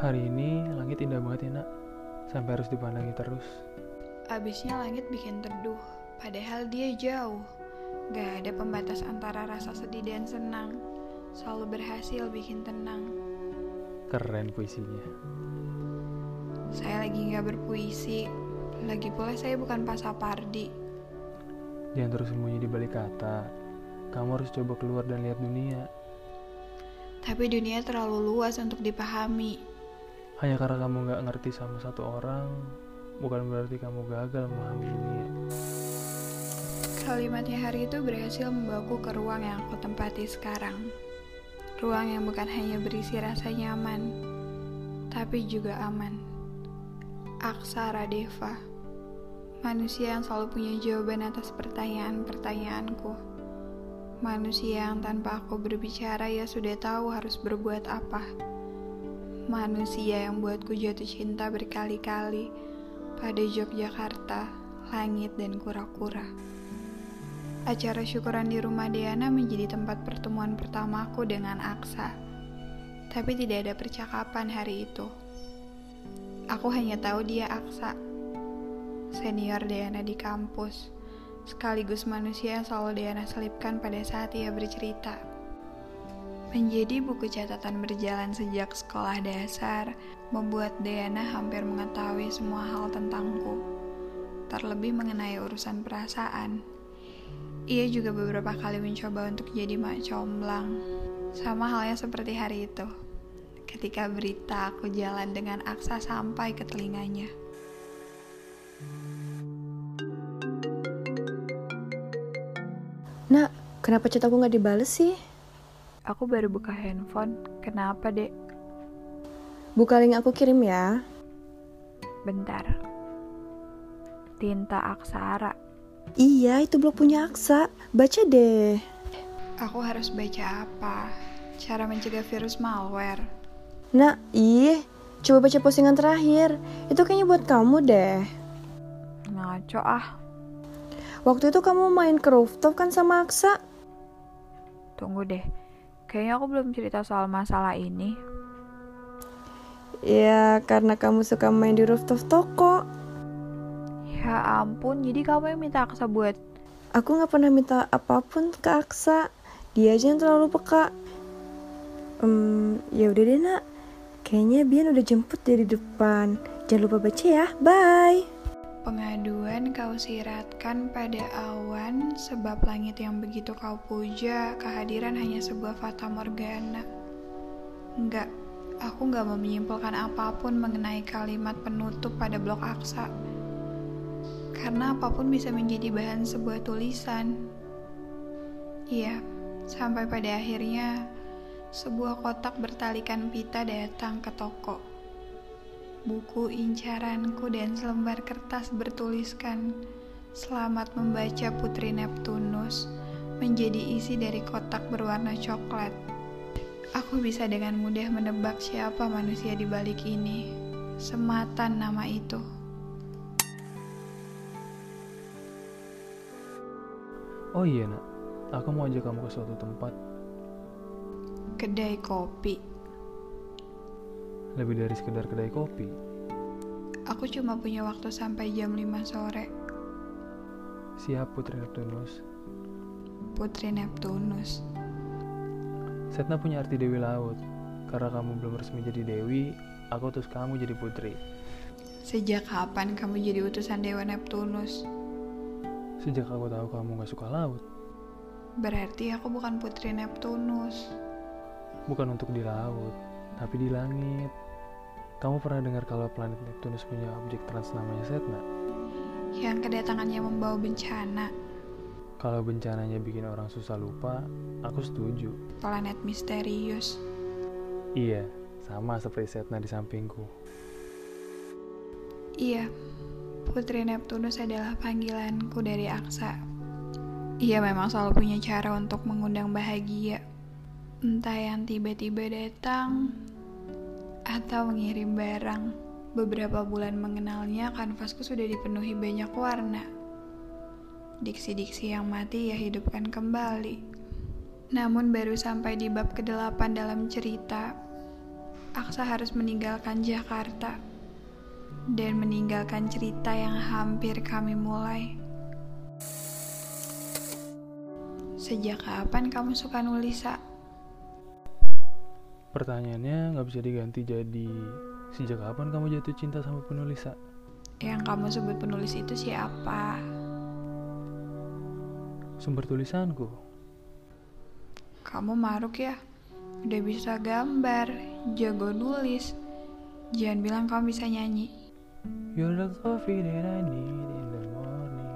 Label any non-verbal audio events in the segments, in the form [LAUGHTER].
Hari ini langit indah banget ya nak, sampai harus dipandangi terus. Abisnya langit bikin teduh, padahal dia jauh. Gak ada pembatas antara rasa sedih dan senang. Selalu berhasil bikin tenang. Keren puisinya. Saya lagi gak berpuisi, lagi pula saya bukan pasapardi. Jangan terus sembunyi di balik kata. Kamu harus coba keluar dan lihat dunia. Tapi dunia terlalu luas untuk dipahami. Hanya karena kamu gak ngerti sama satu orang, bukan berarti kamu gagal memahami dunia. Kalimatnya hari itu berhasil membawaku ke ruang yang aku tempati sekarang. Ruang yang bukan hanya berisi rasa nyaman, tapi juga aman. Aksara Deva, manusia yang selalu punya jawaban atas pertanyaan-pertanyaanku. Manusia yang tanpa aku berbicara ya sudah tahu harus berbuat apa. Manusia yang buatku jatuh cinta berkali-kali pada Yogyakarta, langit dan kura-kura. Acara syukuran di rumah Diana menjadi tempat pertemuan pertamaku dengan Aksa. Tapi tidak ada percakapan hari itu. Aku hanya tahu dia Aksa, senior Diana di kampus, sekaligus manusia yang selalu Diana selipkan pada saat ia bercerita. Menjadi buku catatan berjalan sejak sekolah dasar, membuat Diana hampir mengetahui semua hal tentangku, terlebih mengenai urusan perasaan. Ia juga beberapa kali mencoba untuk jadi mak comblang. Sama halnya seperti hari itu. Ketika berita aku jalan dengan Aksa sampai ke telinganya. Nak, kenapa chat aku nggak dibales sih? Aku baru buka handphone. Kenapa, Dek? Buka link aku kirim ya. Bentar. Tinta Aksara. Iya, itu blog punya Aksa. Baca deh. Aku harus baca apa? Cara mencegah virus malware. Nak, ih, coba baca postingan terakhir. Itu kayaknya buat kamu deh. Ngaco ah. Waktu itu kamu main ke rooftop kan sama Aksa? Tunggu deh. Kayaknya aku belum cerita soal masalah ini. Ya, karena kamu suka main di rooftop toko. Ya ampun, jadi kamu yang minta Aksa buat Aku nggak pernah minta apa pun ke Aksa. Dia aja yang terlalu peka. Hmm, ya udah deh nak. Kayaknya Bian udah jemput dari depan. Jangan lupa baca ya. Bye. Pengaduan kau siratkan pada awan sebab langit yang begitu kau puja kehadiran hanya sebuah fata morgana. Enggak, aku nggak mau menyimpulkan apa pun mengenai kalimat penutup pada blog Aksa. Karena apa pun bisa menjadi bahan sebuah tulisan. Iya, sampai pada akhirnya sebuah kotak bertalikan pita datang ke toko. Buku incaranku dan selembar kertas bertuliskan Selamat membaca Putri Neptunus menjadi isi dari kotak berwarna coklat. Aku bisa dengan mudah menebak siapa manusia di balik ini. Sematan nama itu. Oh iya nak, aku mau ajak kamu ke suatu tempat. Kedai kopi. Lebih dari sekedar kedai kopi. Aku cuma punya waktu sampai jam 5 sore. Siap Putri Neptunus. Putri Neptunus. Setna punya arti Dewi Laut. Karena kamu belum resmi jadi Dewi, aku terus kamu jadi Putri. Sejak kapan kamu jadi utusan Dewa Neptunus? Sejak aku tahu kamu gak suka laut, Berarti aku bukan Putri Neptunus. bukan untuk di laut, tapi di langit. Kamu pernah dengar kalau planet Neptunus punya objek trans namanya Setna? Yang kedatangannya membawa bencana. Kalau bencananya bikin orang susah lupa, aku setuju. Planet misterius. Iya, sama seperti Setna di sampingku. Iya, Putri Neptunus adalah panggilanku dari Aksa. Ia memang selalu punya cara untuk mengundang bahagia. Entah yang tiba-tiba datang atau mengirim barang. Beberapa bulan mengenalnya, kanvasku sudah dipenuhi banyak warna. Diksi-diksi yang mati ia hidupkan kembali. Namun baru sampai di bab ke-8 dalam cerita, Aksa harus meninggalkan Jakarta dan meninggalkan cerita yang hampir kami mulai. Sejak kapan kamu suka nulis, Sa? Pertanyaannya nggak bisa diganti jadi sejak kapan kamu jatuh cinta sama penulis, Sa? Yang kamu sebut penulis itu siapa? Sumber tulisanku. Kamu maruk ya? Udah bisa gambar, jago nulis. Jangan bilang kamu bisa nyanyi. You're the coffee that I need in the morning.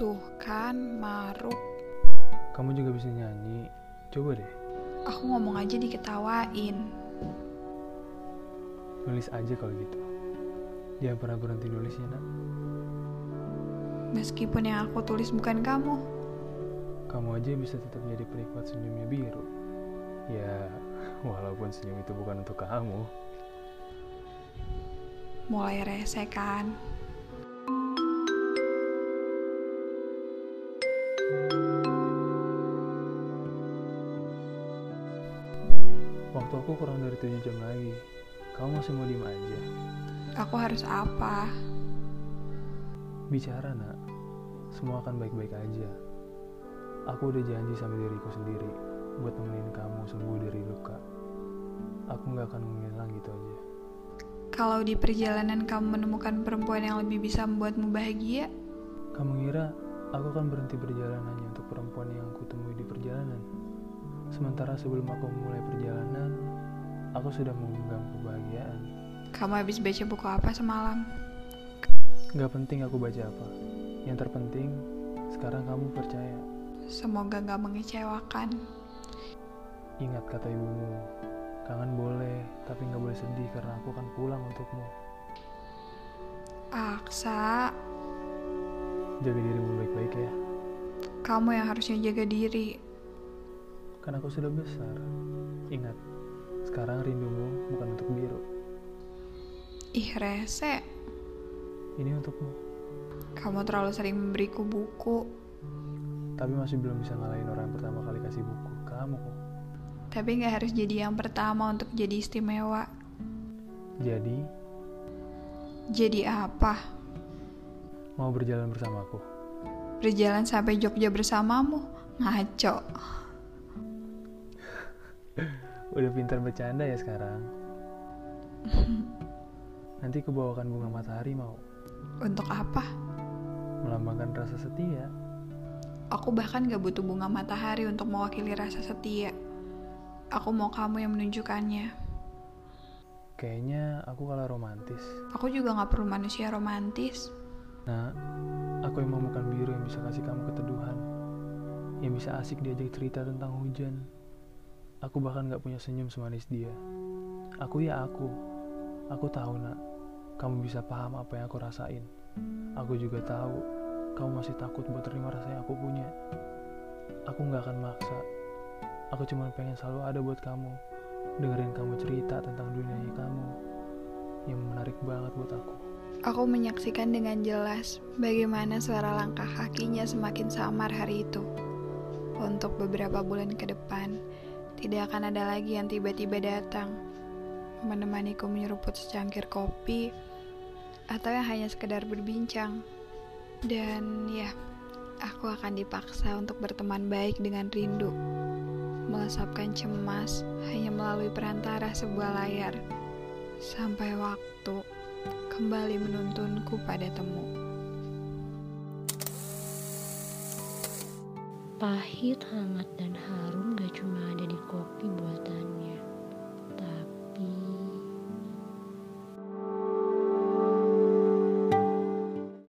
Tuh kan, maruk. Kamu juga bisa nyanyi. Coba deh, Aku ngomong aja diketawain. nulis aja kalau gitu. Jangan pernah berhenti nulisnya, nak. Meskipun yang aku tulis bukan kamu. Kamu aja bisa tetap jadi penikmat senyumnya biru. Ya, [LAUGHS] walaupun senyum itu bukan untuk kamu. Mulai rese kan? Aku kurang dari 7 jam lagi. Kamu masih mau diem aja. Aku harus apa? Bicara, nak. Semua akan baik-baik aja. Aku udah janji sama diriku sendiri buat nemenin kamu sembuh dari luka. Aku nggak akan menghilang gitu aja. Kalau di perjalanan kamu menemukan perempuan yang lebih bisa membuatmu bahagia, Kamu ngira aku akan berhenti berjalan hanya untuk perempuan yang aku temui di perjalanan? Sementara sebelum aku memulai perjalanan, aku sudah menggenggam kebahagiaan. kamu habis baca buku apa semalam? Gak penting aku baca apa. Yang terpenting, sekarang kamu percaya. Semoga gak mengecewakan. Ingat kata ibumu, kangen boleh, tapi gak boleh sedih karena aku akan pulang untukmu. Aksa, Jaga dirimu baik-baik ya. kamu yang harusnya jaga diri. Kan aku sudah besar. Ingat, sekarang rindumu bukan untuk biru. Ih rese, Ini untukmu. kamu terlalu sering memberiku buku. Tapi masih belum bisa ngalahin orang yang pertama kali kasih buku. Kamu kok. Tapi gak harus jadi yang pertama untuk jadi istimewa. Jadi, Jadi apa? mau berjalan bersamaku. Berjalan sampai Jogja bersamamu? Ngaco. [LAUGHS] Udah pintar bercanda ya sekarang. [LAUGHS] Nanti aku bawakan bunga matahari mau. Untuk apa? Melambangkan rasa setia. Aku bahkan gak butuh bunga matahari untuk mewakili rasa setia. Aku mau kamu yang menunjukkannya. Kayaknya aku kalah romantis. Aku juga gak perlu manusia romantis. Nah, aku emang bukan biru yang bisa kasih kamu keteduhan. Yang bisa asik diajak cerita tentang hujan. Aku bahkan gak punya senyum semanis dia. Aku ya aku. Aku tahu nak, kamu bisa paham apa yang aku rasain. Aku juga tahu, kamu masih takut buat terima rasa yang aku punya. Aku gak akan maksa. Aku cuma pengen selalu ada buat kamu. Dengerin kamu cerita tentang dunianya kamu. Yang menarik banget buat aku. Aku menyaksikan dengan jelas bagaimana suara langkah kakinya semakin samar hari itu. Untuk beberapa bulan ke depan, tidak akan ada lagi yang tiba-tiba datang, menemaniku menyeruput secangkir kopi, atau yang hanya sekedar berbincang. Dan ya, aku akan dipaksa untuk berteman baik dengan rindu, melesapkan cemas hanya melalui perantara sebuah layar, sampai waktu kembali menuntunku pada temu. Pahit, hangat, dan harum gak cuma ada di kopi buatannya.